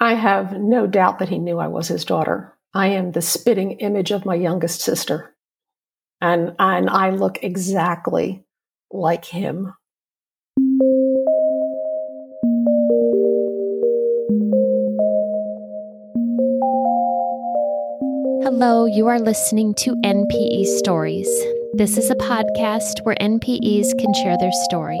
I have no doubt that he knew I was his daughter. I am the spitting image of my youngest sister. And, and I look exactly like him. Hello, you are listening to NPE Stories. This is a podcast where NPEs can share their story.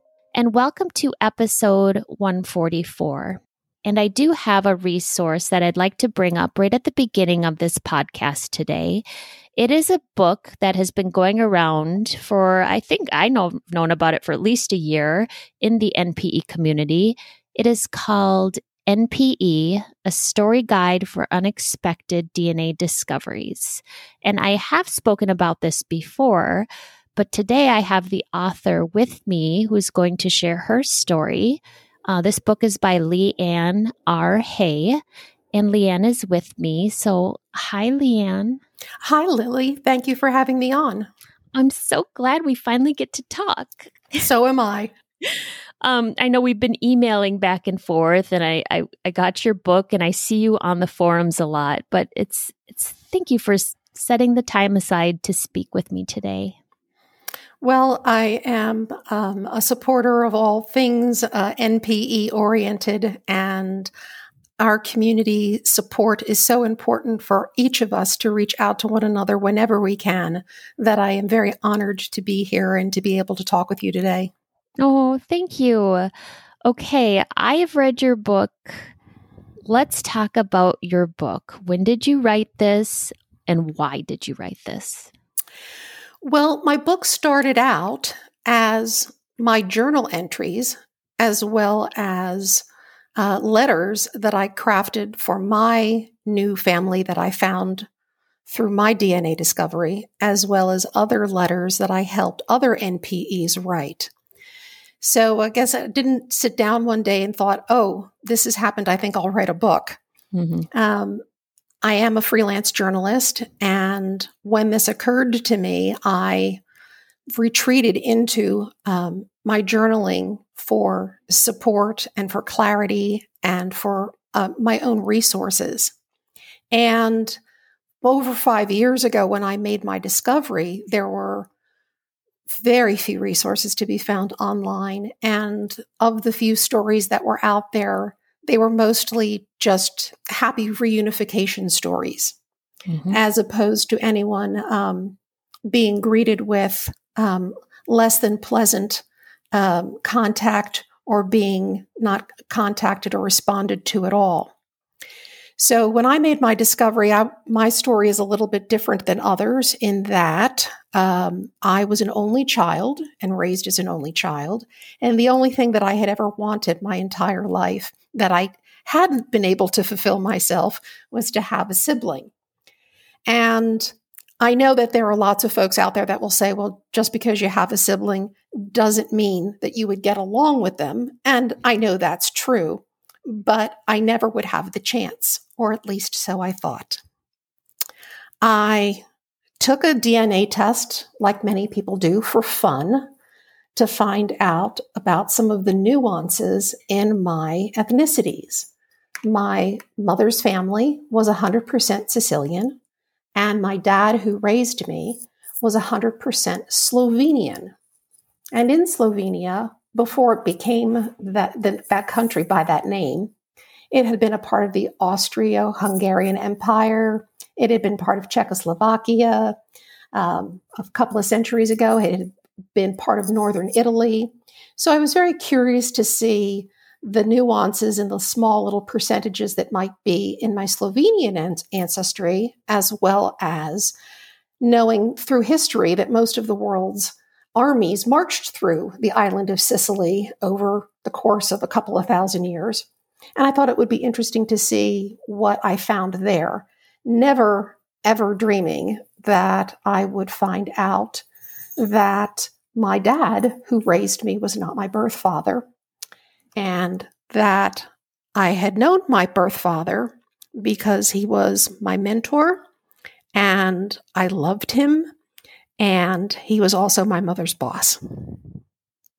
And welcome to episode 144. And I do have a resource that I'd like to bring up right at the beginning of this podcast today. It is a book that has been going around for, I think I know known about it for at least a year in the NPE community. It is called NPE, a story guide for unexpected DNA discoveries. And I have spoken about this before, but today I have the author with me who's going to share her story. Uh, this book is by Leanne R. Hay, and Leanne is with me. So, hi, Leanne. Hi, Lily. Thank you for having me on. I'm so glad we finally get to talk. So am I. Um, I know we've been emailing back and forth, and I, I, I got your book, and I see you on the forums a lot. But it's it's thank you for setting the time aside to speak with me today. Well, I am um, a supporter of all things uh, NPE oriented, and our community support is so important for each of us to reach out to one another whenever we can. That I am very honored to be here and to be able to talk with you today. Oh, thank you. Okay, I have read your book. Let's talk about your book. When did you write this and why did you write this? Well, my book started out as my journal entries as well as uh, letters that I crafted for my new family that I found through my DNA discovery, as well as other letters that I helped other NPEs write. So I guess I didn't sit down one day and thought, oh, this has happened. I think I'll write a book. Mm-hmm. Um, I am a freelance journalist. And when this occurred to me, I retreated into um, my journaling for support and for clarity and for uh, my own resources. And over five years ago, when I made my discovery, there were very few resources to be found online. And of the few stories that were out there, they were mostly just happy reunification stories, mm-hmm. as opposed to anyone um, being greeted with um, less than pleasant um, contact or being not contacted or responded to at all. So when I made my discovery, I, my story is a little bit different than others in that um, I was an only child and raised as an only child. And the only thing that I had ever wanted my entire life that I hadn't been able to fulfill myself was to have a sibling. And I know that there are lots of folks out there that will say, well, just because you have a sibling doesn't mean that you would get along with them. And I know that's true but I never would have the chance, or at least so I thought. I took a DNA test, like many people do, for fun to find out about some of the nuances in my ethnicities. My mother's family was 100% Sicilian, and my dad, who raised me, was 100% Slovenian. And in Slovenia, before it became that, the, that country by that name, it had been a part of the Austro Hungarian Empire. It had been part of Czechoslovakia. Um, a couple of centuries ago, it had been part of northern Italy. So I was very curious to see the nuances and the small little percentages that might be in my Slovenian ancestry, as well as knowing through history that most of the world's armies marched through the island of Sicily over the course of a couple of thousand years. And I thought it would be interesting to see what I found there. Never, ever dreaming that I would find out that my dad, who raised me, was not my birth father, and that I had known my birth father because he was my mentor and I loved him, and he was also my mother's boss.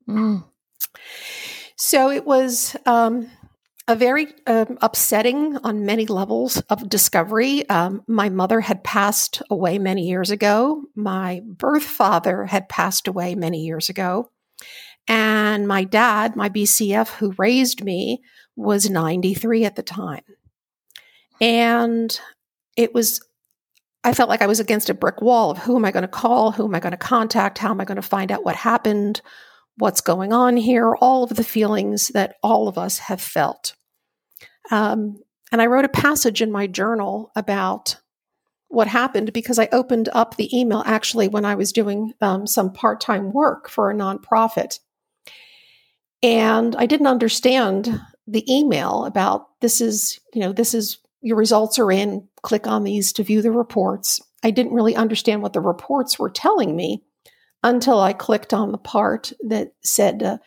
Mm. So it was um, a very um, upsetting on many levels of discovery. Um, my mother had passed away many years ago. My birth father had passed away many years ago. And my dad, my BCF, who raised me, was 93 at the time. And it was, I felt like I was against a brick wall of who am I going to call? Who am I going to contact? How am I going to find out what happened? What's going on here? All of the feelings that all of us have felt. Um, and I wrote a passage in my journal about what happened because I opened up the email actually when I was doing um, some part time work for a nonprofit. And I didn't understand the email about this is, you know, this is your results are in, click on these to view the reports. I didn't really understand what the reports were telling me until I clicked on the part that said uh,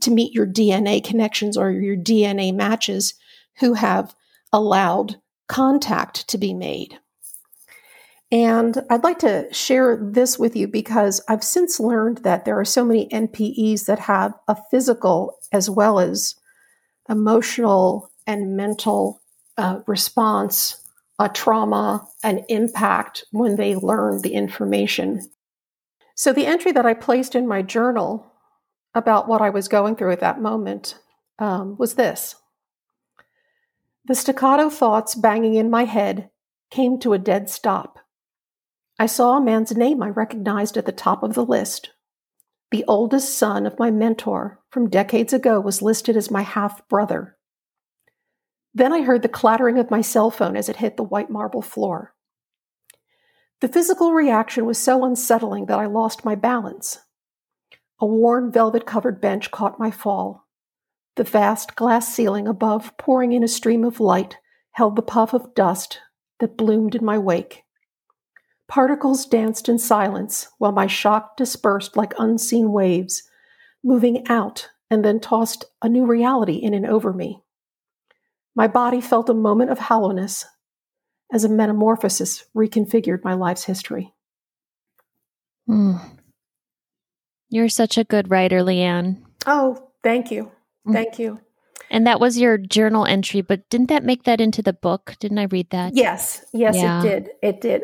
to meet your DNA connections or your DNA matches who have allowed contact to be made. And I'd like to share this with you because I've since learned that there are so many NPEs that have a physical as well as emotional and mental uh, response, a trauma, an impact when they learn the information. So, the entry that I placed in my journal about what I was going through at that moment um, was this The staccato thoughts banging in my head came to a dead stop. I saw a man's name I recognized at the top of the list. The oldest son of my mentor from decades ago was listed as my half brother. Then I heard the clattering of my cell phone as it hit the white marble floor. The physical reaction was so unsettling that I lost my balance. A worn velvet covered bench caught my fall. The vast glass ceiling above, pouring in a stream of light, held the puff of dust that bloomed in my wake. Particles danced in silence while my shock dispersed like unseen waves, moving out and then tossed a new reality in and over me. My body felt a moment of hollowness as a metamorphosis reconfigured my life's history. Mm. You're such a good writer, Leanne. Oh, thank you. Hmm. Thank you. And that was your journal entry, but didn't that make that into the book? Didn't I read that? Yes, yes, yeah. it did. It did.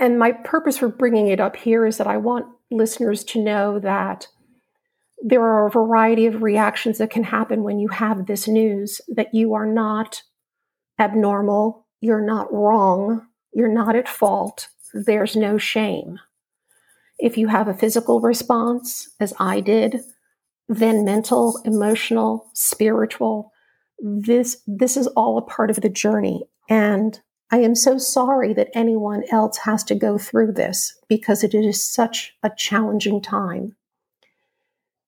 And my purpose for bringing it up here is that I want listeners to know that there are a variety of reactions that can happen when you have this news that you are not abnormal, you're not wrong, you're not at fault, there's no shame. If you have a physical response, as I did, then mental, emotional, spiritual, this this is all a part of the journey and I am so sorry that anyone else has to go through this because it is such a challenging time.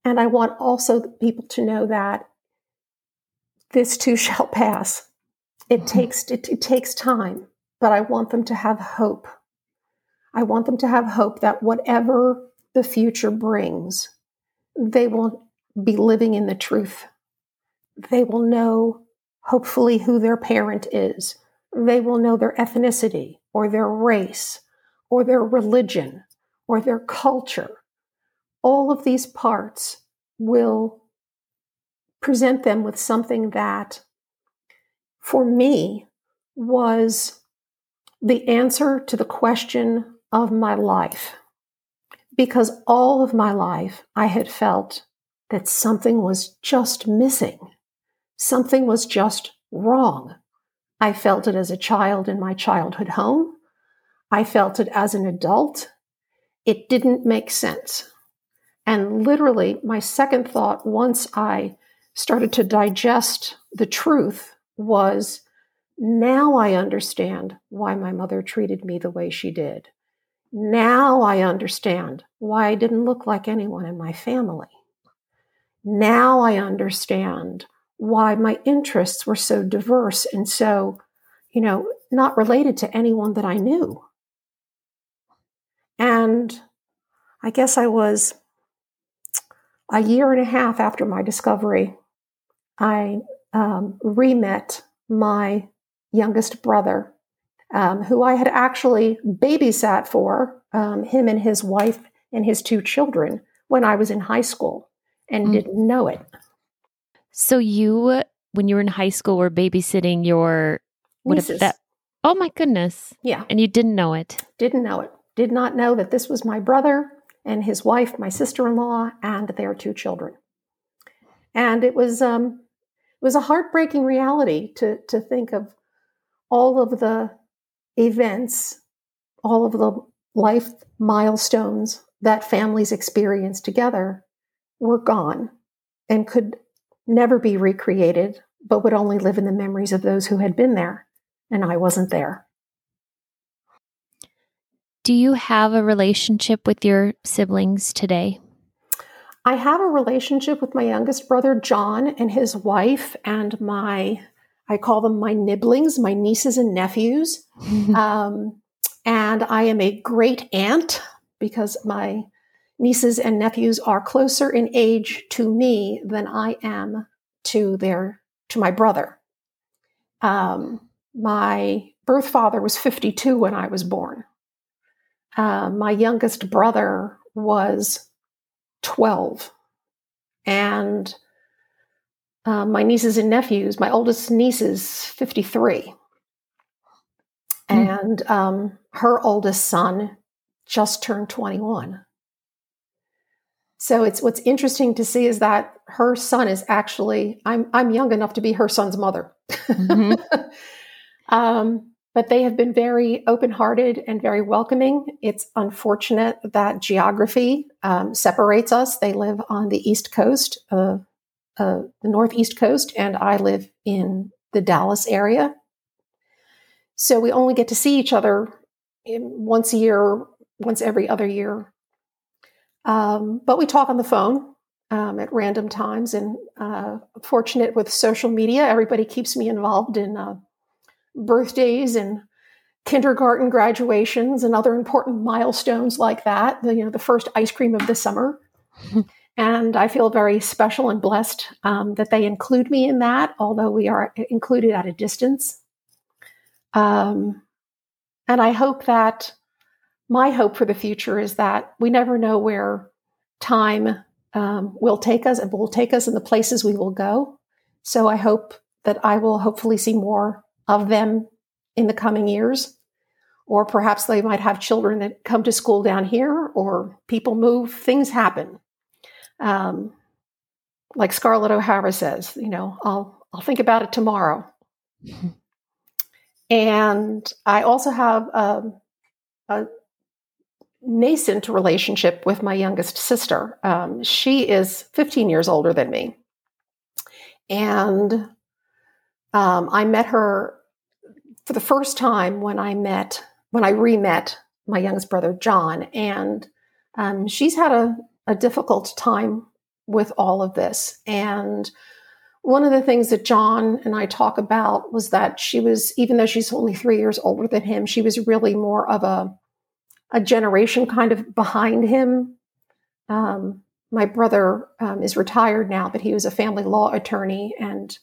And I want also people to know that this too shall pass. It mm-hmm. takes it, it takes time, but I want them to have hope. I want them to have hope that whatever the future brings, they will be living in the truth. They will know, hopefully, who their parent is. They will know their ethnicity or their race or their religion or their culture all of these parts will present them with something that, for me, was the answer to the question of my life. Because all of my life, I had felt that something was just missing. Something was just wrong. I felt it as a child in my childhood home. I felt it as an adult. It didn't make sense. And literally, my second thought, once I started to digest the truth, was now I understand why my mother treated me the way she did. Now I understand why I didn't look like anyone in my family. Now I understand why my interests were so diverse and so, you know, not related to anyone that I knew. And I guess I was a year and a half after my discovery, I um, re met my youngest brother, um, who I had actually babysat for, um, him and his wife and his two children, when I was in high school and mm. didn't know it. So, you, when you were in high school, were babysitting your what Nieces. that? Oh my goodness! Yeah, and you didn't know it. Didn't know it. Did not know that this was my brother and his wife, my sister-in-law, and their two children. And it was um, was a heartbreaking reality to to think of all of the events, all of the life milestones that families experience together were gone and could never be recreated, but would only live in the memories of those who had been there. And I wasn't there. Do you have a relationship with your siblings today? I have a relationship with my youngest brother, John, and his wife, and my, I call them my nibblings, my nieces and nephews. um, and I am a great aunt because my nieces and nephews are closer in age to me than I am to their to my brother. Um, my birth father was 52 when I was born. Uh, my youngest brother was 12. And uh, my nieces and nephews, my oldest niece is 53. Mm. And um, her oldest son just turned 21. So it's what's interesting to see is that her son is actually I'm I'm young enough to be her son's mother. Mm-hmm. um, but they have been very open hearted and very welcoming. It's unfortunate that geography um, separates us. They live on the East Coast, uh, uh, the Northeast Coast, and I live in the Dallas area. So we only get to see each other once a year, once every other year. Um, but we talk on the phone um, at random times, and uh, fortunate with social media, everybody keeps me involved in uh, birthdays and kindergarten graduations and other important milestones like that. The, you know, the first ice cream of the summer. and I feel very special and blessed um, that they include me in that, although we are included at a distance. Um, and I hope that my hope for the future is that we never know where time um, will take us and will take us in the places we will go. So I hope that I will hopefully see more of them in the coming years. Or perhaps they might have children that come to school down here, or people move, things happen. Um, like Scarlett O'Hara says, you know, I'll, I'll think about it tomorrow. and I also have um, a nascent relationship with my youngest sister. Um, she is 15 years older than me. And um, I met her for the first time when I met, when I re met my youngest brother, John. And um, she's had a, a difficult time with all of this. And one of the things that John and I talk about was that she was, even though she's only three years older than him, she was really more of a, a generation kind of behind him. Um, my brother um, is retired now, but he was a family law attorney and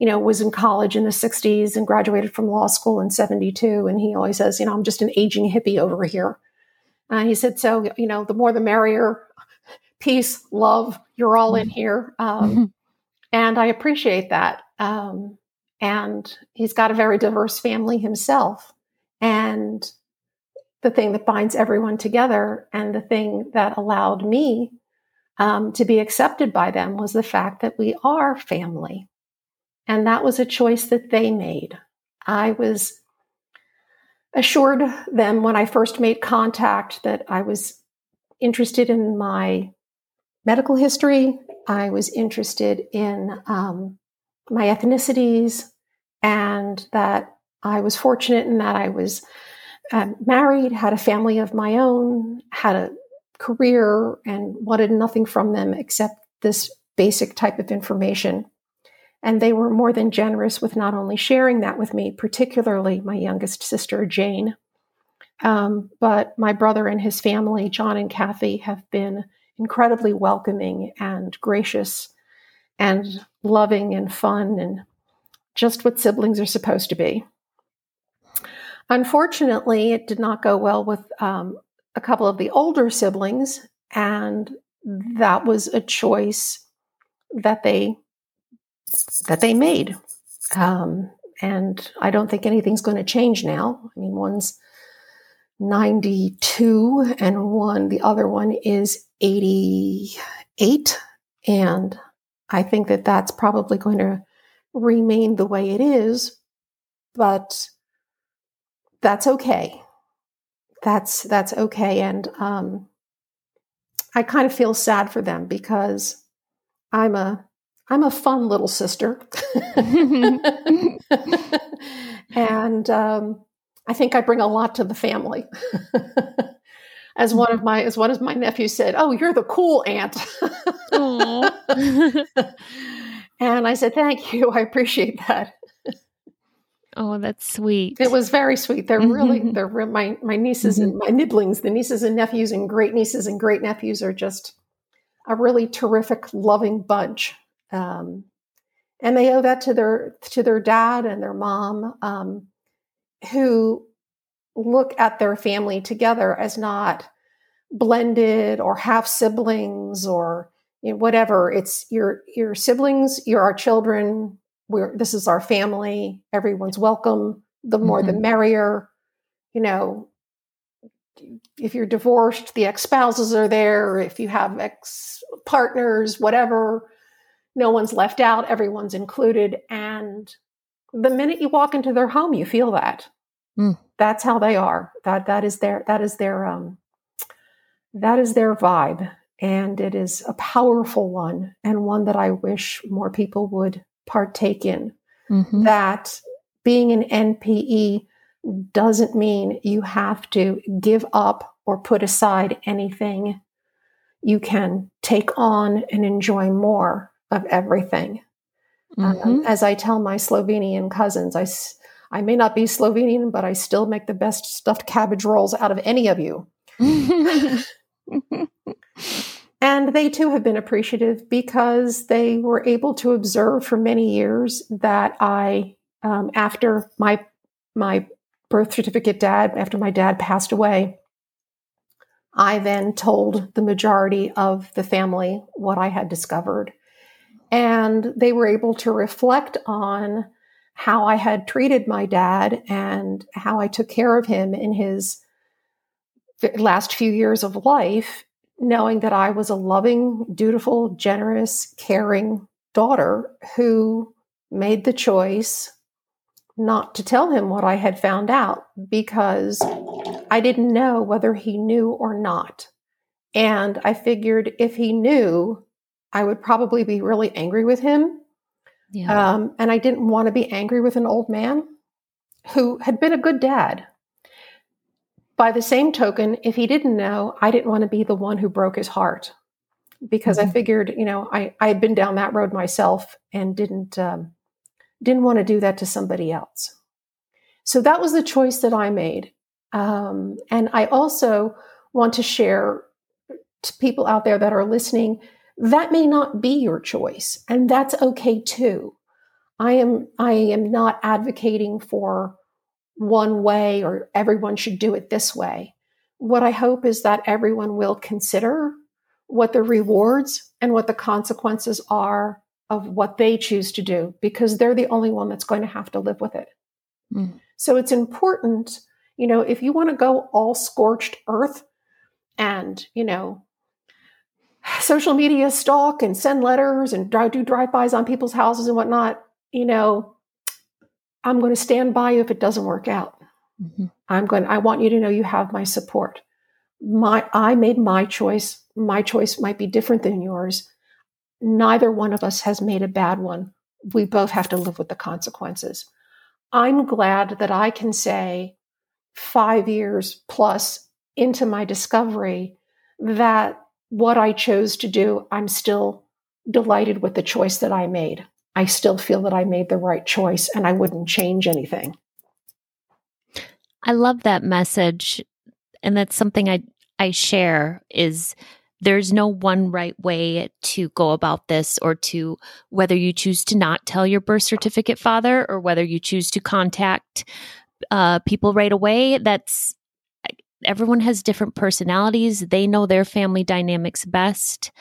you know, was in college in the 60s and graduated from law school in 72. And he always says, you know, I'm just an aging hippie over here. And he said, so, you know, the more the merrier. Peace, love, you're all in here. Um, mm-hmm. and I appreciate that. Um, and he's got a very diverse family himself. And the thing that binds everyone together and the thing that allowed me um, to be accepted by them was the fact that we are family. And that was a choice that they made. I was assured them when I first made contact that I was interested in my medical history. I was interested in um, my ethnicities, and that I was fortunate in that I was um, married, had a family of my own, had a career, and wanted nothing from them except this basic type of information And they were more than generous with not only sharing that with me, particularly my youngest sister, Jane, um, but my brother and his family, John and Kathy, have been incredibly welcoming and gracious and loving and fun and just what siblings are supposed to be. Unfortunately, it did not go well with um, a couple of the older siblings, and that was a choice that they that they made. Um, and I don't think anything's going to change now. I mean, one's 92 and one, the other one is 88. And I think that that's probably going to remain the way it is, but that's okay. That's, that's okay. And, um, I kind of feel sad for them because I'm a I'm a fun little sister. and um, I think I bring a lot to the family. as one of my as one of my nephews said, "Oh, you're the cool aunt." and I said, "Thank you. I appreciate that." Oh, that's sweet. It was very sweet. They're really they're my my nieces and my nibblings, the nieces and nephews and great nieces and great nephews are just a really terrific, loving bunch. Um, and they owe that to their to their dad and their mom, um, who look at their family together as not blended or half siblings or you know, whatever. It's your your siblings, you're our children. We're this is our family. Everyone's welcome. The more, mm-hmm. the merrier. You know, if you're divorced, the ex spouses are there. If you have ex partners, whatever, no one's left out, everyone's included. And the minute you walk into their home, you feel that. Mm. That's how they are. That that is their that is their um that is their vibe. And it is a powerful one and one that I wish more people would partake in. Mm-hmm. That being an NPE doesn't mean you have to give up or put aside anything. You can take on and enjoy more of everything. Um, mm-hmm. Um, as I tell my Slovenian cousins, I, I may not be Slovenian, but I still make the best stuffed cabbage rolls out of any of you. and they too have been appreciative because they were able to observe for many years that I, um, after my my birth certificate dad, after my dad passed away, I then told the majority of the family what I had discovered. And they were able to reflect on how I had treated my dad and how I took care of him in his last few years of life, knowing that I was a loving, dutiful, generous, caring daughter who made the choice not to tell him what I had found out because I didn't know whether he knew or not. And I figured if he knew, I would probably be really angry with him. Yeah. Um, and I didn't want to be angry with an old man who had been a good dad. By the same token, if he didn't know, I didn't want to be the one who broke his heart because mm-hmm. I figured, you know, I, I had been down that road myself and didn't um, didn't want to do that to somebody else. So that was the choice that I made. Um, and I also want to share to people out there that are listening that may not be your choice and that's okay too. I am i am not advocating for one way or everyone should do it this way. What i hope is that everyone will consider what the rewards and what the consequences are of what they choose to do because they're the only one that's going to have to live with it. Mm. so it's important you know if you want to go all scorched earth and you know social media stalk and send letters and do drive-bys on people's houses and whatnot, you know, I'm going to stand by you if it doesn't work out. Mm-hmm. I'm going. I want you to know you have my support. My I made my choice. My choice might be different than yours. Neither one of us has made a bad one. We both have to live with the consequences. I'm glad that I can say, five years plus into my discovery, that what I chose to do, I'm still delighted with the choice that I made. I still feel that I made the right choice and I wouldn't change anything. I love that message. And that's something I, I share is there's no one right way to go about this or to whether you choose to not tell your birth certificate father or whether you choose to contact uh, people right away. That's everyone has different personalities. They know their family dynamics best.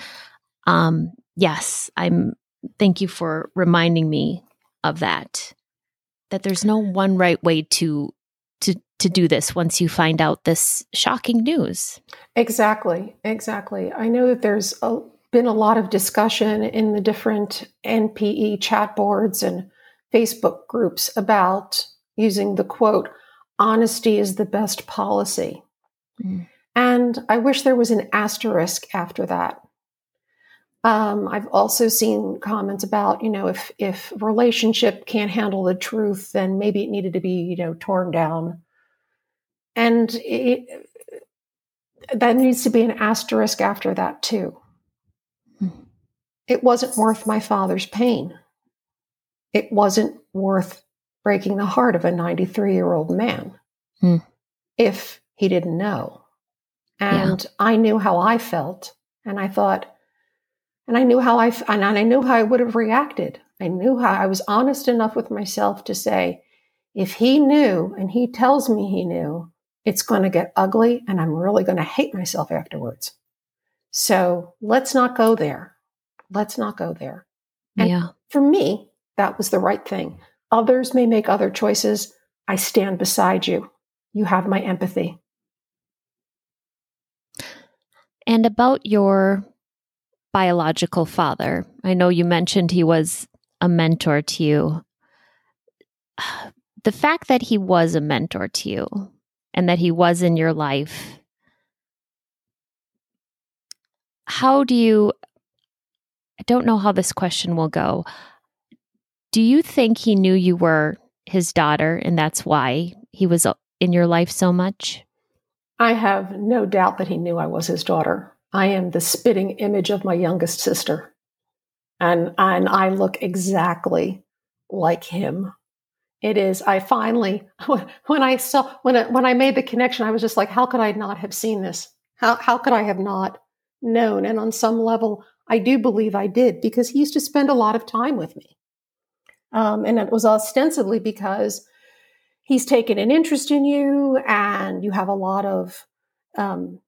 Um, yes, I'm. Thank you for reminding me of that. That there's no one right way to to to do this once you find out this shocking news. Exactly, exactly. I know that there's a, been a lot of discussion in the different NPE chat boards and Facebook groups about using the quote, honesty is the best policy. Mm. And I wish there was an asterisk after that. Um, I've also seen comments about, you know, if if relationship can't handle the truth, then maybe it needed to be, you know, torn down. And it, that needs to be an asterisk after that too. Hmm. It wasn't worth my father's pain. It wasn't worth breaking the heart of a 93 year old man hmm. if he didn't know. And yeah. I knew how I felt. And I thought, and I knew how I and I knew how I would have reacted. I knew how I was honest enough with myself to say, if he knew and he tells me he knew, it's going to get ugly and I'm really going to hate myself afterwards. So let's not go there. Let's not go there. And yeah. For me, that was the right thing. Others may make other choices. I stand beside you. You have my empathy. And about your biological father. I know you mentioned he was a mentor to you. The fact that he was a mentor to you and that he was in your life, how do you? I don't know how this question will go. Do you think he knew you were his daughter and that's why he was uh, in your life so much? I have no doubt that he knew I was his daughter. I am the spitting image of my youngest sister. And, and I look exactly like him. It is, I finally, when I saw, when, I, when I made the connection, I was just like, how could I not have seen this? How, how could I have not known? And on some level, I do believe I did because he used to spend a lot of time with me. Um, and it was ostensibly because he's taken an interest in you and you have a lot of um,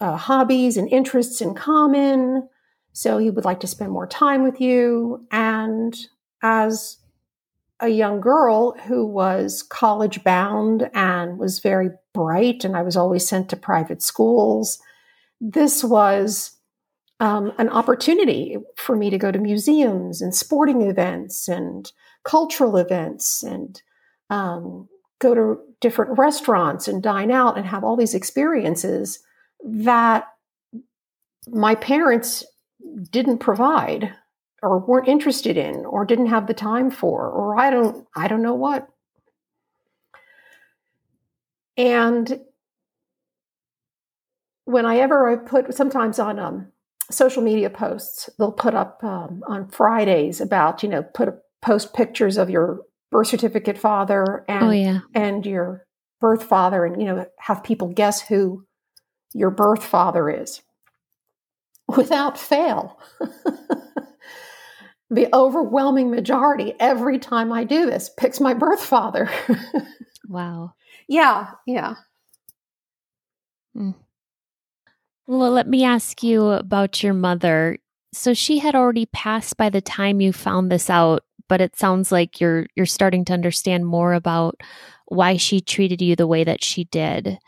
uh, hobbies and interests in common. So he would like to spend more time with you. And as a young girl who was college bound and was very bright, and I was always sent to private schools, this was um, an opportunity for me to go to museums and sporting events and cultural events and um, go to different restaurants and dine out and have all these experiences that my parents didn't provide or weren't interested in or didn't have the time for or I don't I don't know what. And when I ever I put sometimes on um, social media posts, they'll put up um, on Fridays about you know put a, post pictures of your birth certificate father and oh, yeah. and your birth father, and you know have people guess who your birth father is. Without fail, the overwhelming majority, every time I do this, picks my birth father. wow. Yeah, yeah. Mm. Well, let me ask you about your mother. So she had already passed by the time you found this out, but it sounds like you're you're starting to understand more about why she treated you the way that she did.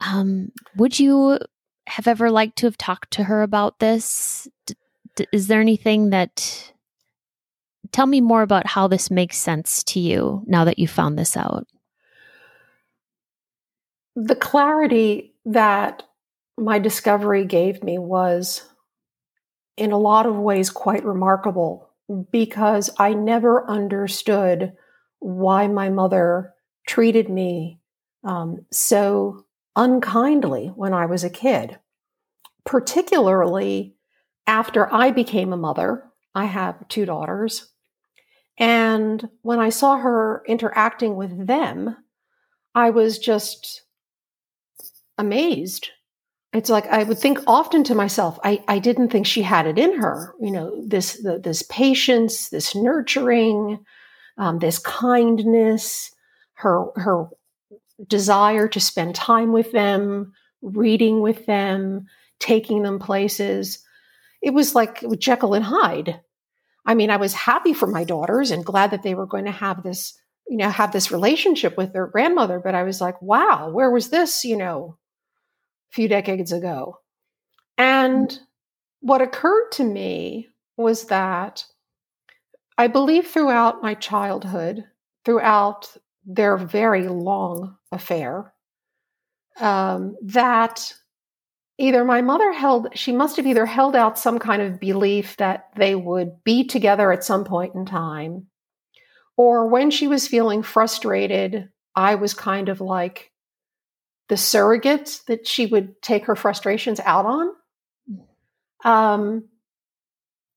Um, would you have ever liked to have talked to her about this? D- d- is there anything that tell me more about how this makes sense to you now that you found this out? The clarity that my discovery gave me was, in a lot of ways, quite remarkable because I never understood why my mother treated me um, so unkindly when I was a kid, particularly after I became a mother. I have two daughters. And when I saw her interacting with them, I was just amazed. It's like I would think often to myself, I, I didn't think she had it in her. You know, this the, this patience, this nurturing, um, this kindness, her her desire to spend time with them, reading with them, taking them places. It was like Jekyll and Hyde. I mean, I was happy for my daughters and glad that they were going to have this, you know, have this relationship with their grandmother. But I was like, wow, where was this, you know, few decades ago? And what occurred to me was that I believe throughout my childhood, throughout their very long affair, um, that either my mother held, she must have either held out some kind of belief that they would be together at some point in time, or when she was feeling frustrated, I was kind of like the surrogate that she would take her frustrations out on. Um,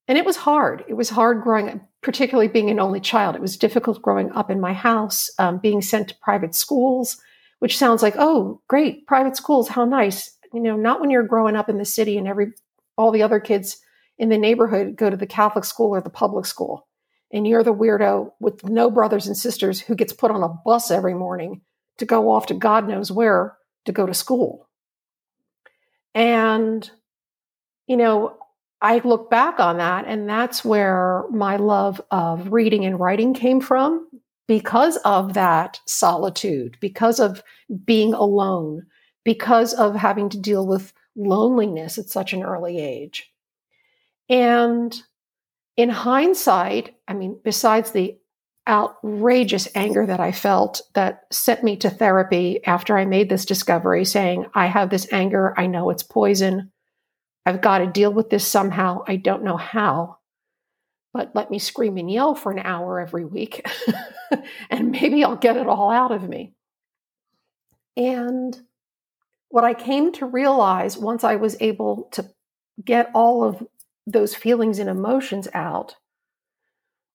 and it was hard. It was hard growing up, particularly being an only child. It was difficult growing up in my house, um, being sent to private schools, which sounds like, oh, great, private schools, how nice. You know, not when you're growing up in the city and every all the other kids in the neighborhood go to the Catholic school or the public school. And you're the weirdo with no brothers and sisters who gets put on a bus every morning to go off to God knows where to go to school. And, you know, I look back on that, and that's where my love of reading and writing came from because of that solitude, because of being alone, because of having to deal with loneliness at such an early age. And in hindsight, I mean, besides the outrageous anger that I felt that sent me to therapy after I made this discovery, saying, I have this anger, I know it's poison. I've got to deal with this somehow. I don't know how, but let me scream and yell for an hour every week, and maybe I'll get it all out of me. And what I came to realize once I was able to get all of those feelings and emotions out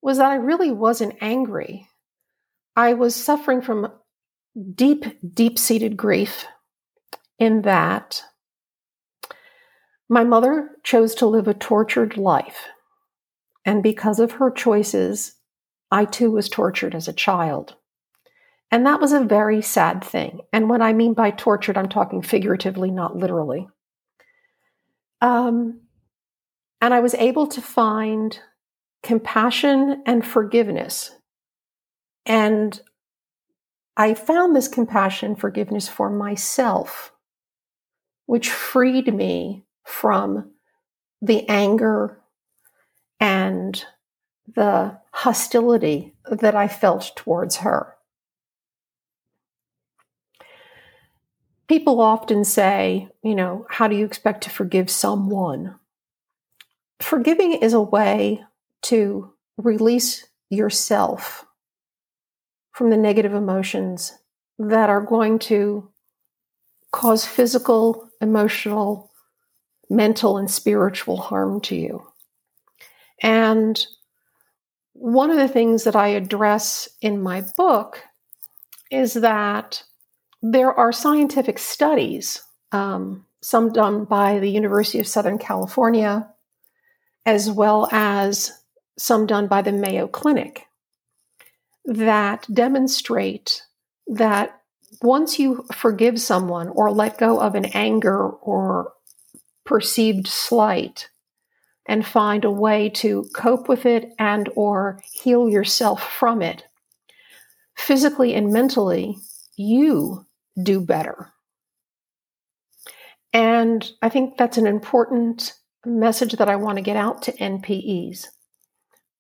was that I really wasn't angry. I was suffering from deep, deep seated grief in that my mother chose to live a tortured life. And because of her choices, I too was tortured as a child. And that was a very sad thing. And what I mean by tortured, I'm talking figuratively, not literally. Um, and I was able to find compassion and forgiveness. And I found this compassion, forgiveness for myself, which freed me from the anger and the hostility that I felt towards her. People often say, you know, how do you expect to forgive someone? Forgiving is a way to release yourself from the negative emotions that are going to cause physical, emotional, mental and spiritual harm to you. And one of the things that I address in my book is that there are scientific studies, um, some done by the University of Southern California, as well as some done by the Mayo Clinic, that demonstrate that once you forgive someone or let go of an anger or perceived slight and find a way to cope with it and or heal yourself from it physically and mentally you do better. And i think that's an important message that i want to get out to npes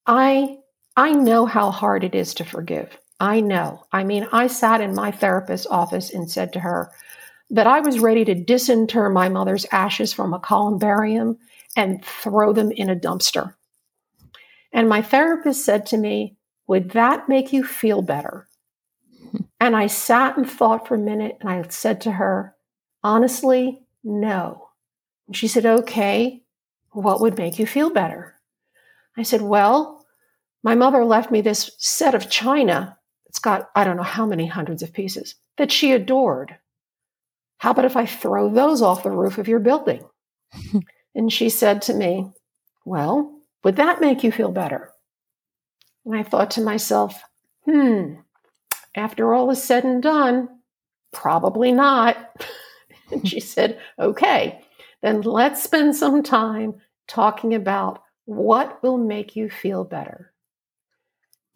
i i know how hard it is to forgive i know i mean i sat in my therapist's office and said to her that I was ready to disinter my mother's ashes from a columbarium and throw them in a dumpster. And my therapist said to me, Would that make you feel better? And I sat and thought for a minute and I said to her, Honestly, no. And she said, Okay, what would make you feel better? I said, Well, my mother left me this set of china. It's got, I don't know how many hundreds of pieces that she adored. How about if I throw those off the roof of your building? and she said to me, Well, would that make you feel better? And I thought to myself, hmm, after all is said and done, probably not. and she said, okay, then let's spend some time talking about what will make you feel better.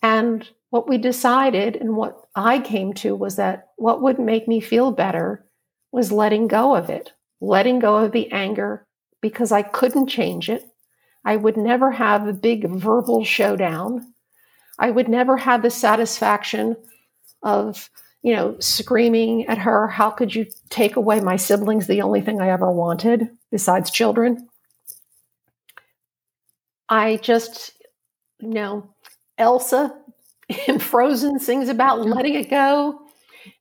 And what we decided and what I came to was that what would make me feel better was letting go of it, letting go of the anger because I couldn't change it. I would never have a big verbal showdown. I would never have the satisfaction of, you know, screaming at her, How could you take away my siblings, the only thing I ever wanted besides children? I just, you know, Elsa in Frozen sings about letting it go.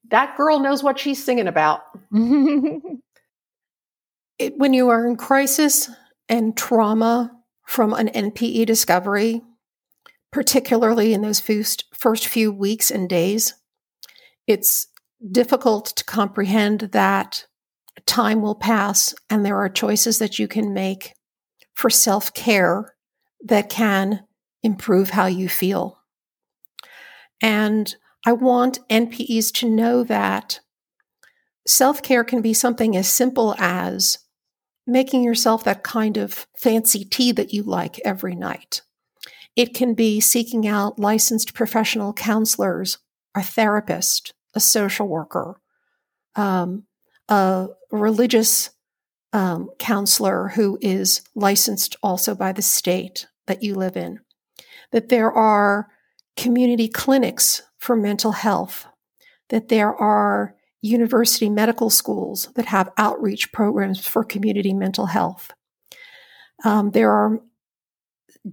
That girl knows what she's singing about. it, when you are in crisis and trauma from an NPE discovery, particularly in those first, first few weeks and days, it's difficult to comprehend that time will pass and there are choices that you can make for self care that can improve how you feel. And I want NPEs to know that self care can be something as simple as making yourself that kind of fancy tea that you like every night. It can be seeking out licensed professional counselors, a therapist, a social worker, um, a religious um, counselor who is licensed also by the state that you live in. That there are community clinics for mental health, that there are university medical schools that have outreach programs for community mental health. Um, there are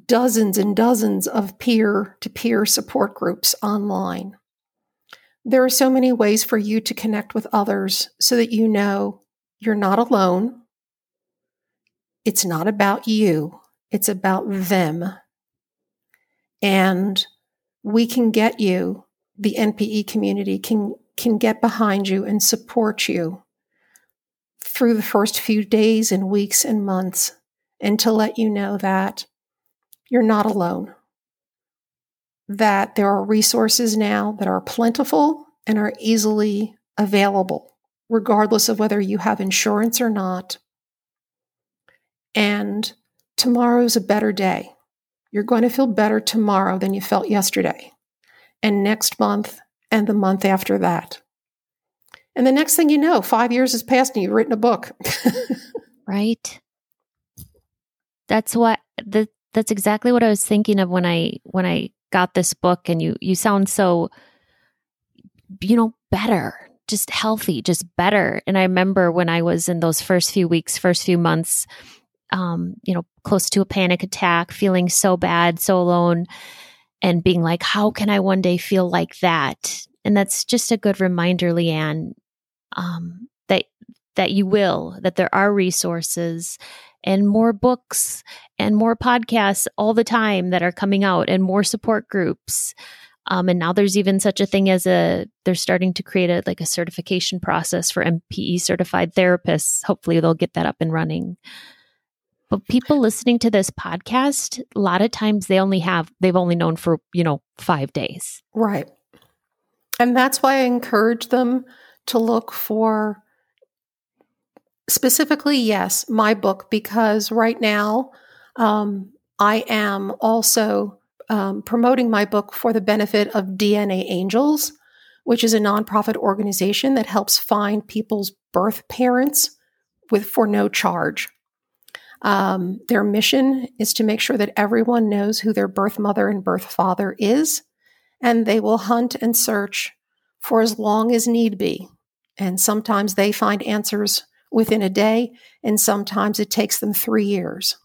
dozens and dozens of peer to peer support groups online. There are so many ways for you to connect with others so that you know you're not alone. It's not about you, it's about them. And we can get you, the NPE community can, can get behind you and support you through the first few days and weeks and months and to let you know that you're not alone. That there are resources now that are plentiful and are easily available, regardless of whether you have insurance or not. And tomorrow's a better day. You're going to feel better tomorrow than you felt yesterday, and next month, and the month after that. And the next thing you know, five years has passed and you've written a book. right. That's what the that's exactly what I was thinking of when I when I got this book and you you sound so you know better just healthy just better and i remember when i was in those first few weeks first few months um you know close to a panic attack feeling so bad so alone and being like how can i one day feel like that and that's just a good reminder leanne um that that you will that there are resources and more books and more podcasts all the time that are coming out and more support groups. Um, and now there's even such a thing as a they're starting to create a like a certification process for NPE certified therapists. Hopefully they'll get that up and running. But people listening to this podcast, a lot of times they only have they've only known for, you know, 5 days. Right. And that's why I encourage them to look for specifically, yes, my book, because right now um, I am also um, promoting my book for the benefit of DNA Angels, which is a nonprofit organization that helps find people's birth parents with for no charge. Um, their mission is to make sure that everyone knows who their birth mother and birth father is, and they will hunt and search for as long as need be. And sometimes they find answers within a day, and sometimes it takes them three years.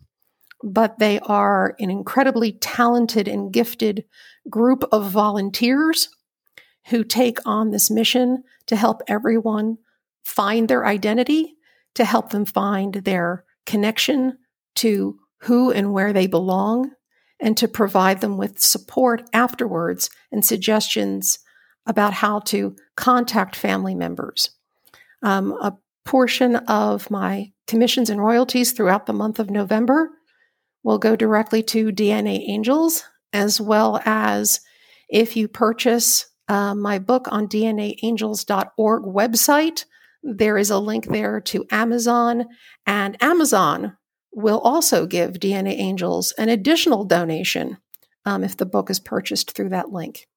But they are an incredibly talented and gifted group of volunteers who take on this mission to help everyone find their identity, to help them find their connection to who and where they belong, and to provide them with support afterwards and suggestions about how to contact family members. Um, a portion of my commissions and royalties throughout the month of November will go directly to DNA Angels, as well as if you purchase uh, my book on DNAangels.org website, there is a link there to Amazon, and Amazon will also give DNA Angels an additional donation um, if the book is purchased through that link.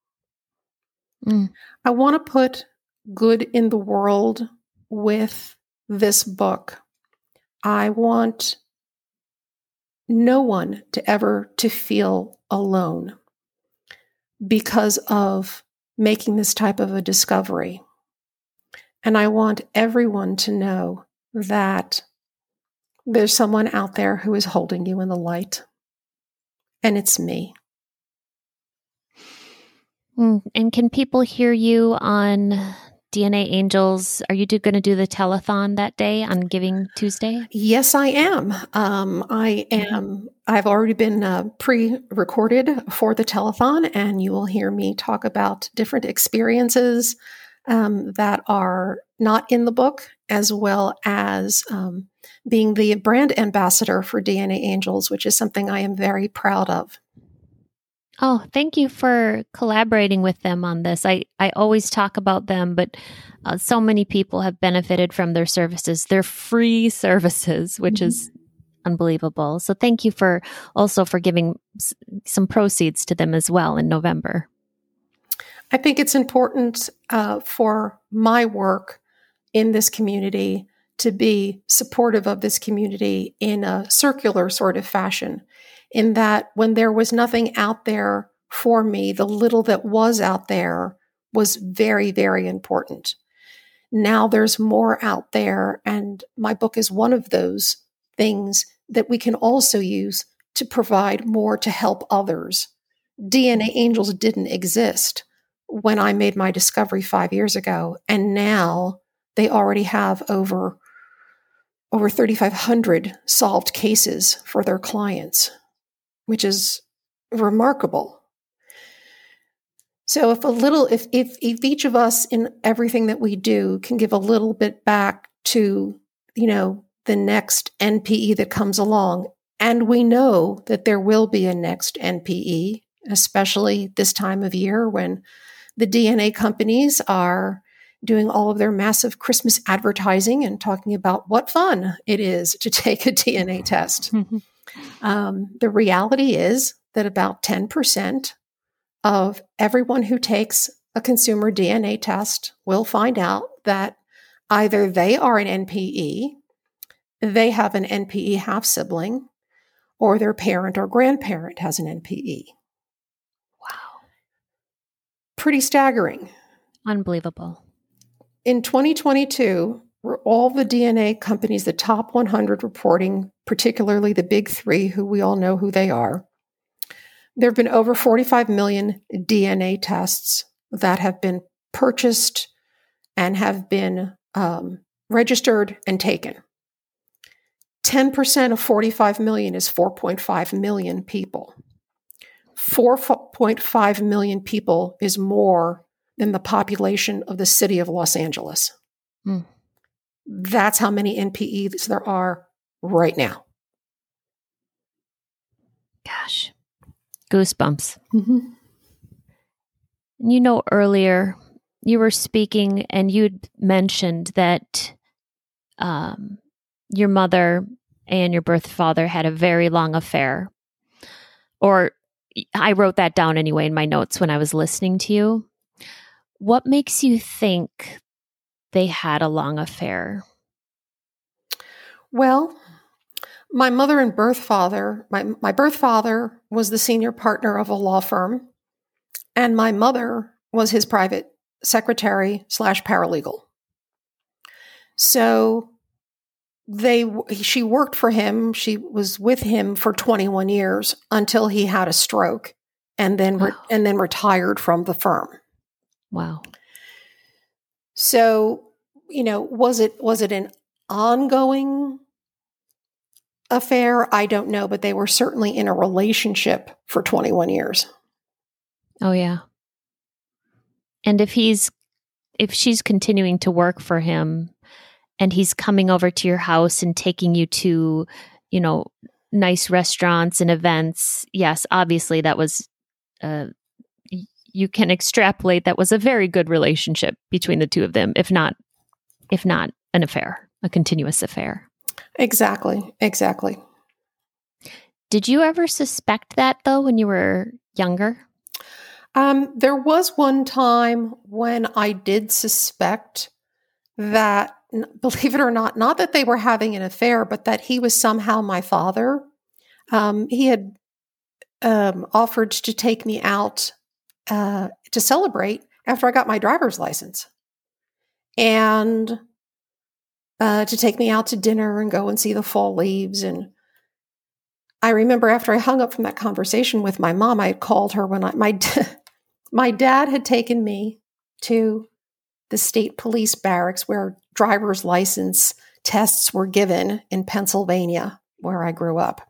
Mm. I want to put good in the world with this book. I want no one to ever to feel alone because of making this type of a discovery. And I want everyone to know that there's someone out there who is holding you in the light. And it's me. Mm, and can people hear you on DNA Angels? Are you going to do the telethon that day on Giving Tuesday? Yes, I am. Um, I am. I've already been uh, pre-recorded for the telethon, and you will hear me talk about different experiences um, that are not in the book, as well as um, being the brand ambassador for DNA Angels, which is something I am very proud of. Oh, thank you for collaborating with them on this. I, I always talk about them, but uh, so many people have benefited from their services. They're free services, which mm-hmm. is unbelievable. So thank you for also for giving s- some proceeds to them as well in November. I think it's important uh, for my work in this community to be supportive of this community in a circular sort of fashion in that when there was nothing out there for me, the little that was out there was very, very important. Now there's more out there, and my book is one of those things that we can also use to provide more to help others. DNA Angels didn't exist when I made my discovery five years ago, and now they already have over over 3,500 solved cases for their clients which is remarkable. So if a little, if, if, if each of us in everything that we do can give a little bit back to, you know, the next NPE that comes along, and we know that there will be a next NPE, especially this time of year when the DNA companies are doing all of their massive Christmas advertising and talking about what fun it is to take a DNA test. Um, the reality is that about 10% of everyone who takes a consumer DNA test will find out that either they are an NPE, they have an NPE half sibling, or their parent or grandparent has an NPE. Pretty staggering. Unbelievable. In 2022, were all the DNA companies, the top 100 reporting, particularly the big three, who we all know who they are. There have been over 45 million DNA tests that have been purchased and have been um, registered and taken. 10% of 45 million is 4.5 million people. 4.5 million people is more than the population of the city of Los Angeles. Mm. That's how many NPEs there are right now. Gosh, goosebumps. Mm-hmm. You know, earlier you were speaking and you'd mentioned that um, your mother and your birth father had a very long affair. Or I wrote that down anyway in my notes when I was listening to you. What makes you think they had a long affair? Well, my mother and birth father, my, my birth father was the senior partner of a law firm, and my mother was his private secretary slash paralegal. So they she worked for him. She was with him for 21 years until he had a stroke and then re- and then retired from the firm. Wow. So, you know, was it was it an ongoing affair, I don't know, but they were certainly in a relationship for 21 years. Oh, yeah. And if he's, if she's continuing to work for him and he's coming over to your house and taking you to, you know, nice restaurants and events, yes, obviously that was, uh, you can extrapolate that was a very good relationship between the two of them, if not, if not an affair, a continuous affair. Exactly. Exactly. Did you ever suspect that though when you were younger? Um, there was one time when I did suspect that, believe it or not, not that they were having an affair, but that he was somehow my father. Um, he had um, offered to take me out uh, to celebrate after I got my driver's license. And uh, to take me out to dinner and go and see the fall leaves. And I remember after I hung up from that conversation with my mom, I had called her when I, my, my dad had taken me to the state police barracks where driver's license tests were given in Pennsylvania, where I grew up.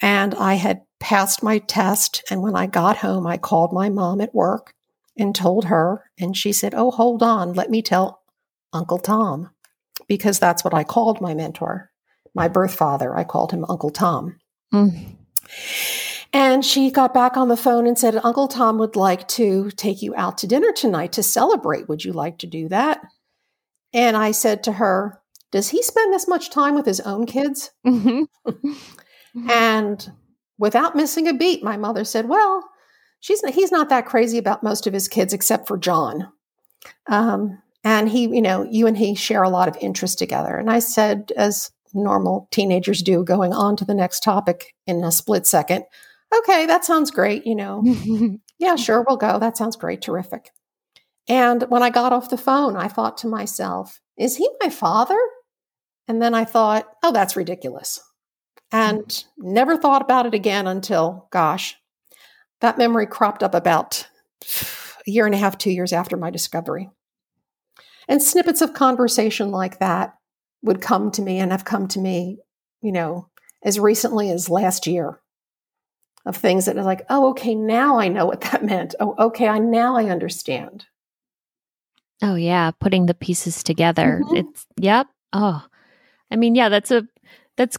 And I had passed my test. And when I got home, I called my mom at work and told her. And she said, Oh, hold on, let me tell Uncle Tom because that's what I called my mentor, my birth father. I called him Uncle Tom. Mm. And she got back on the phone and said, Uncle Tom would like to take you out to dinner tonight to celebrate. Would you like to do that? And I said to her, Does he spend this much time with his own kids? Mm-hmm. and without missing a beat, my mother said, Well, she's, he's not that crazy about most of his kids except for John. Um, and he, you know, you and he share a lot of interest together. And I said, as normal teenagers do, going on to the next topic in a split second, okay, that sounds great. You know, yeah, sure, we'll go. That sounds great. Terrific. And when I got off the phone, I thought to myself, is he my father? And then I thought, oh, that's ridiculous. And mm-hmm. never thought about it again until, gosh, that memory cropped up about a year and a half, two years after my discovery. And snippets of conversation like that would come to me and have come to me, you know, as recently as last year of things that are like, oh, okay, now I know what that meant. Oh, okay, I now I understand. Oh yeah, putting the pieces together. Mm-hmm. It's yep. Oh. I mean, yeah, that's a that's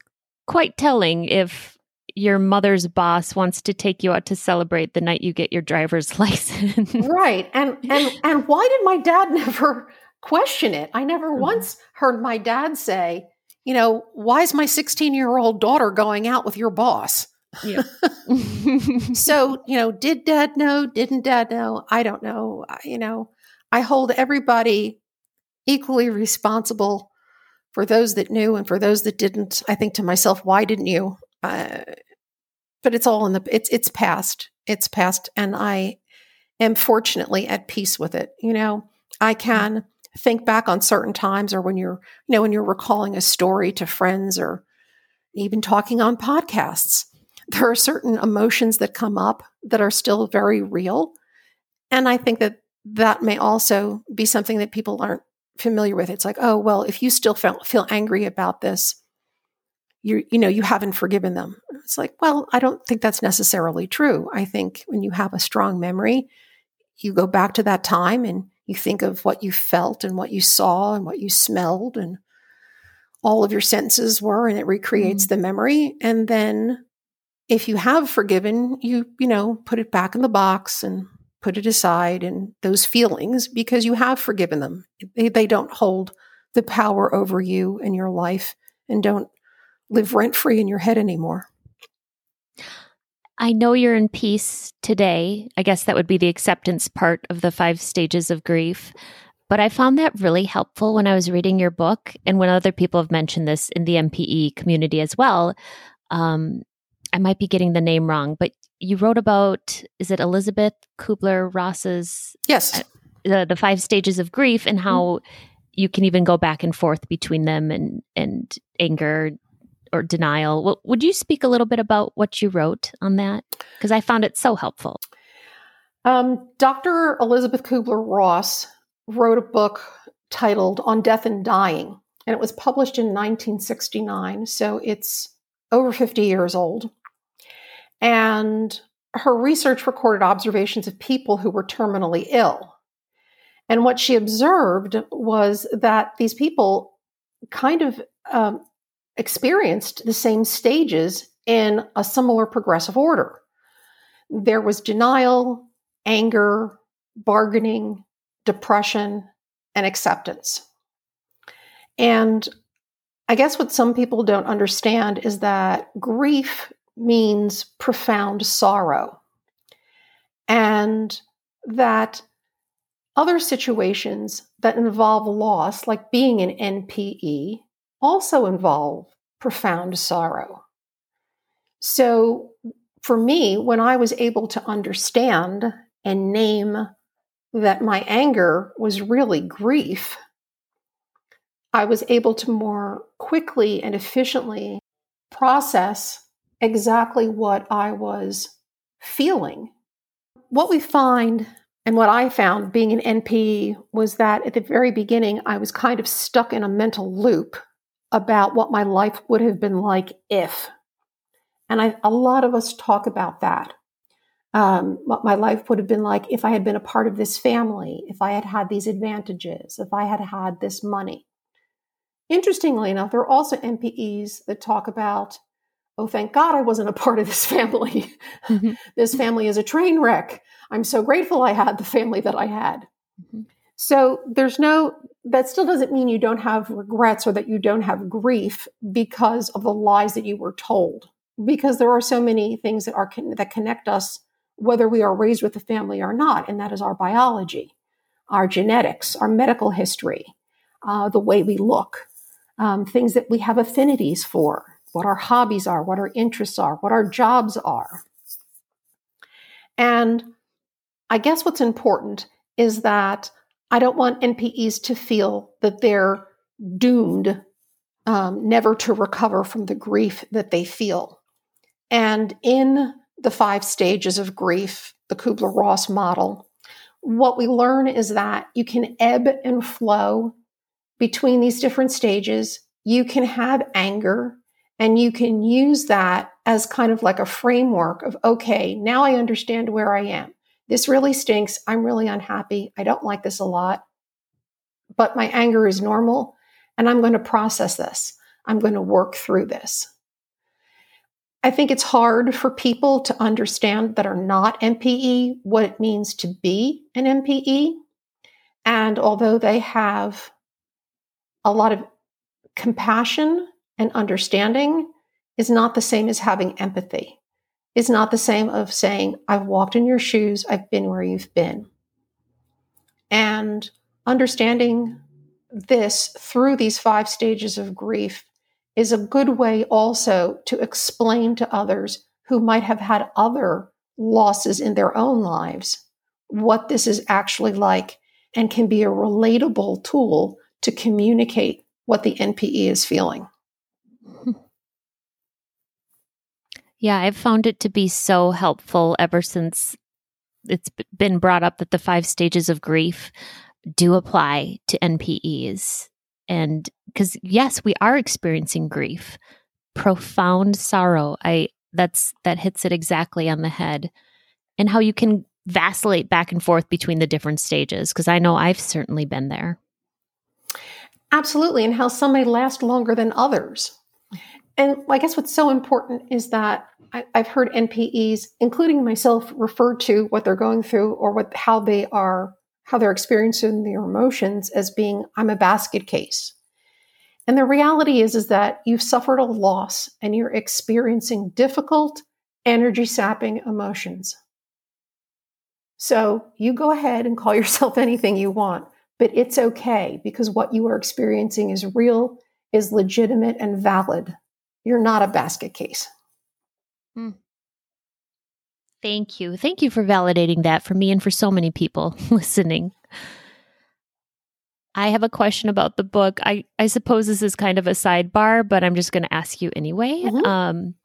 quite telling if your mother's boss wants to take you out to celebrate the night you get your driver's license. right. And and and why did my dad never question it. I never mm-hmm. once heard my dad say, you know, why is my 16 year old daughter going out with your boss? Yeah. so, you know, did dad know? Didn't dad know? I don't know. You know, I hold everybody equally responsible for those that knew and for those that didn't. I think to myself, why didn't you? Uh, but it's all in the it's it's past. It's past, and I am fortunately at peace with it. You know, I mm. can think back on certain times or when you're, you know, when you're recalling a story to friends or even talking on podcasts, there are certain emotions that come up that are still very real. And I think that that may also be something that people aren't familiar with. It's like, oh, well, if you still feel, feel angry about this, you you know, you haven't forgiven them. It's like, well, I don't think that's necessarily true. I think when you have a strong memory, you go back to that time and you think of what you felt and what you saw and what you smelled and all of your senses were and it recreates mm. the memory and then if you have forgiven you you know put it back in the box and put it aside and those feelings because you have forgiven them they, they don't hold the power over you and your life and don't live rent free in your head anymore I know you're in peace today. I guess that would be the acceptance part of the five stages of grief. But I found that really helpful when I was reading your book and when other people have mentioned this in the NPE community as well. Um, I might be getting the name wrong, but you wrote about is it Elisabeth Kubler Ross's yes uh, the the five stages of grief and how mm-hmm. you can even go back and forth between them and and anger, or denial. Well, would you speak a little bit about what you wrote on that? Because I found it so helpful. Um, Dr. Elizabeth Kubler Ross wrote a book titled On Death and Dying, and it was published in 1969. So it's over 50 years old. And her research recorded observations of people who were terminally ill. And what she observed was that these people kind of um, experienced the same stages in a similar progressive order. There was denial, anger, bargaining, depression, and acceptance. And I guess what some people don't understand is that grief means profound sorrow. And that other situations that involve loss, like being an NPE, also involve profound sorrow. So, for me, when I was able to understand and name that my anger was really grief, I was able to more quickly and efficiently process exactly what I was feeling. What we find and what I found being an NPE was that at the very beginning, I was kind of stuck in a mental loop about what my life would have been like if. And I, a lot of us talk about that. Um, what my life would have been like if I had been a part of this family, if I had had these advantages, if I had had this money. Interestingly enough, there are also NPEs that talk about oh, thank God I wasn't a part of this family. Mm-hmm. this family is a train wreck. I'm so grateful I had the family that I had. Mm-hmm. So there's no, that still doesn't mean you don't have regrets or that you don't have grief because of the lies that you were told. Because there are so many things that are that connect us, whether we are raised with a family or not, and that is our biology, our genetics, our medical history, uh, the way we look, um, things that we have affinities for, what our hobbies are, what our interests are, what our jobs are. And I guess what's important is that I don't want NPEs to feel that they're doomed um, never to recover from the grief that they feel. And in the five stages of grief, the Kubler Ross model, what we learn is that you can ebb and flow between these different stages. You can have anger, and you can use that as kind of like a framework of, okay, now I understand where I am. This really stinks. I'm really unhappy. I don't like this a lot, but my anger is normal and I'm going to process this. I'm going to work through this. I think it's hard for people to understand that are not NPE what it means to be an NPE. And although they have a lot of compassion and understanding is not the same as having empathy. Is not the same of saying, I've walked in your shoes, I've been where you've been. And understanding this through these five stages of grief is a good way also to explain to others who might have had other losses in their own lives what this is actually like and can be a relatable tool to communicate what the NPE is feeling. Yeah, I've found it to be so helpful ever since it's been brought up that the five stages of grief do apply to NPEs. And because, yes, we are experiencing grief, profound sorrow. I, that's, that hits it exactly on the head. And how you can vacillate back and forth between the different stages. Because I know I've certainly been there. Absolutely. And how some may last longer than others. And I guess what's so important is that I, have heard NPEs, including myself, refer to what they're going through or what how they are how they're experiencing their emotions as being I'm a basket case. And the reality is is that you've suffered a loss and you're experiencing difficult, energy sapping emotions. So you go ahead and call yourself anything you want, but it's okay because what you are experiencing is real, is legitimate and valid. You're not a basket case. Mm. Thank you. Thank you for validating that for me and for so many people listening. I have a question about the book. I, I suppose this is kind of a sidebar, but I'm just going to ask you anyway. Mm-hmm. Um,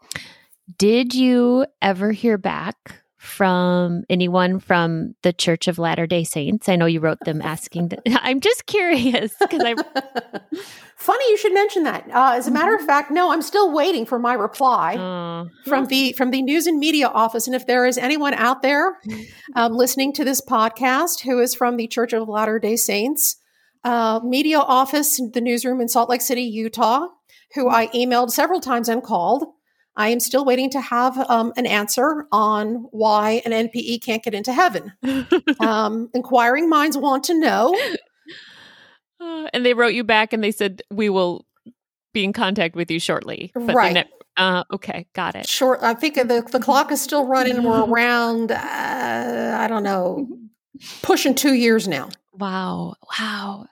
did you ever hear back from anyone from the Church of Latter day Saints? I know you wrote them asking. That. I'm just curious because I. Funny you should mention that. Uh, as a matter of mm-hmm. fact, no, I'm still waiting for my reply uh, from the from the news and media office. And if there is anyone out there um, listening to this podcast who is from the Church of Latter Day Saints uh, media office, the newsroom in Salt Lake City, Utah, who I emailed several times and called, I am still waiting to have um, an answer on why an NPE can't get into heaven. um, inquiring minds want to know. Uh, and they wrote you back and they said, We will be in contact with you shortly. But right. Ne- uh, okay, got it. Short. I think the, the clock is still running. We're around, uh, I don't know, pushing two years now. Wow. Wow.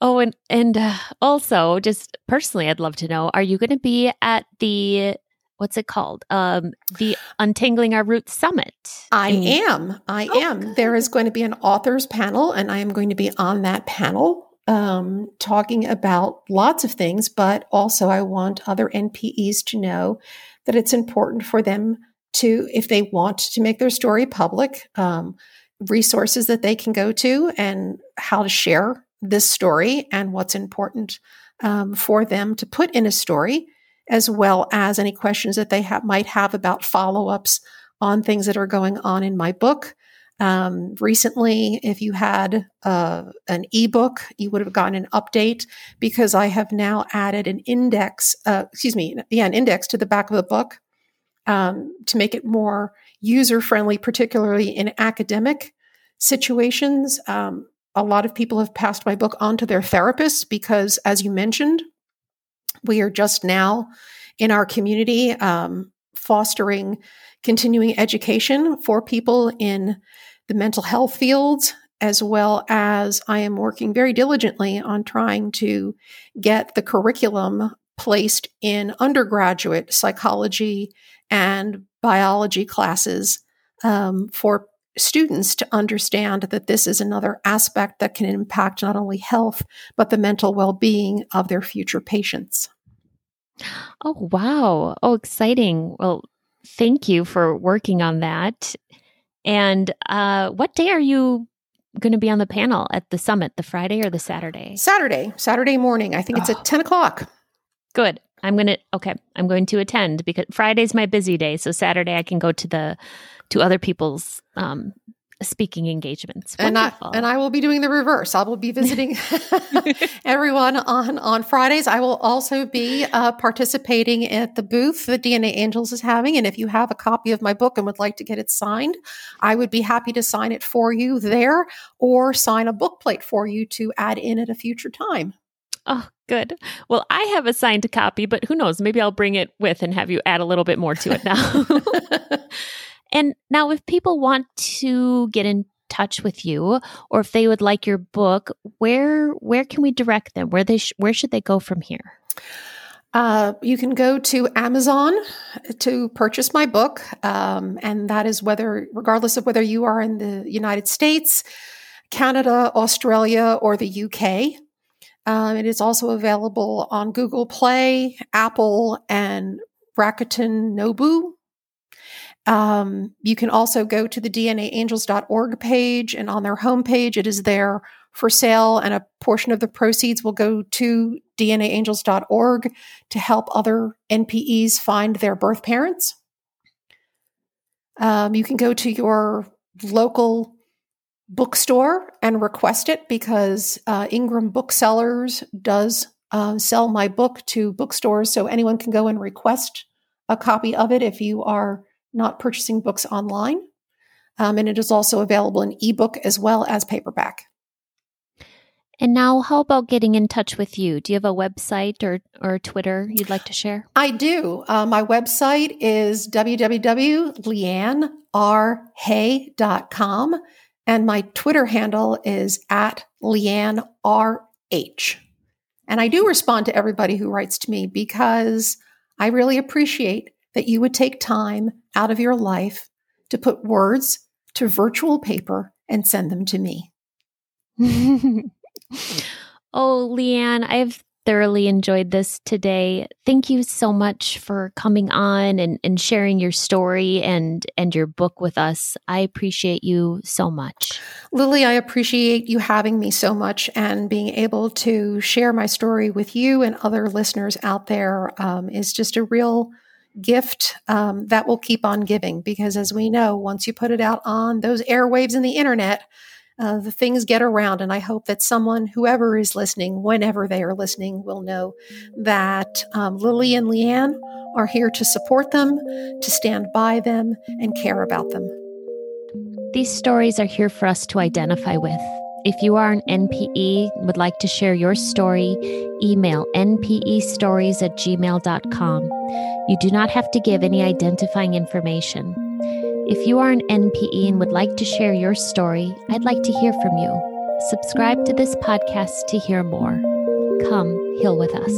Oh, and and uh, also, just personally, I'd love to know: Are you going to be at the what's it called? Um, the Untangling Our Roots Summit. I am. I oh, am. Good. There is going to be an authors panel, and I am going to be on that panel um, talking about lots of things. But also, I want other NPEs to know that it's important for them to, if they want to make their story public, um, resources that they can go to and how to share this story and what's important um, for them to put in a story, as well as any questions that they ha- might have about follow ups on things that are going on in my book. Um, recently, if you had uh, an ebook, you would have gotten an update because I have now added an index, uh, excuse me, yeah, an index to the back of the book um, to make it more user friendly, particularly in academic situations. Um, a lot of people have passed my book on to their therapists because, as you mentioned, we are just now in our community um, fostering continuing education for people in the mental health fields, as well as I am working very diligently on trying to get the curriculum placed in undergraduate psychology and biology classes um, for students to understand that this is another aspect that can impact not only health, but the mental well being of their future patients. Oh, wow. Oh, exciting. Well, thank you for working on that. And uh, what day are you going to be on the panel at the summit, the Friday or the Saturday? Saturday, Saturday morning. I think it's at 10 o'clock. Good. I'm going to, okay, I'm going to attend because Friday's my busy day. So Saturday I can go to the to other people's um, speaking engagements. And I, and I will be doing the reverse. I will be visiting everyone on, on Fridays. I will also be uh, participating at the booth that DNA Angels is having. And if you have a copy of my book and would like to get it signed, I would be happy to sign it for you there or sign a book plate for you to add in at a future time. Oh, good. Well, I have a signed copy, but who knows? Maybe I'll bring it with and have you add a little bit more to it now. And now, if people want to get in touch with you, or if they would like your book, where where can we direct them? Where they sh- where should they go from here? Uh, you can go to Amazon to purchase my book, um, and that is whether, regardless of whether you are in the United States, Canada, Australia, or the UK. Um, it is also available on Google Play, Apple, and Rakuten Kobo um, you can also go to the DNAangels.org page, and on their homepage, it is there for sale, and a portion of the proceeds will go to DNAangels.org to help other NPEs find their birth parents. Um, you can go to your local bookstore and request it because uh, Ingram Booksellers does uh, sell my book to bookstores, so anyone can go and request a copy of it if you are not purchasing books online. Um, and it is also available in ebook as well as paperback. And now, how about getting in touch with you? Do you have a website or, or Twitter you'd like to share? I do. Uh, my website is www.leannerhay.com, and my Twitter handle is at Leanne RH. And I do respond to everybody who writes to me because I really appreciate that you would take time out of your life to put words to virtual paper and send them to me. oh, Leanne, I have thoroughly enjoyed this today. Thank you so much for coming on and, and sharing your story and, and your book with us. I appreciate you so much. Lily, I appreciate you having me so much and being able to share my story with you and other listeners out there um, is just a real gift um, that will keep on giving because as we know once you put it out on those airwaves and the internet uh, the things get around. And I hope that someone, whoever is listening, whenever they are listening, will know that um, Lily and Leanne are here to support them, to stand by them, and care about them. These stories are here for us to identify with. If you are an NPE and would like to share your story, email npestories at gmail.com. You do not have to give any identifying information. If you are an NPE and would like to share your story, I'd like to hear from you. Subscribe to this podcast to hear more. Come heal with us.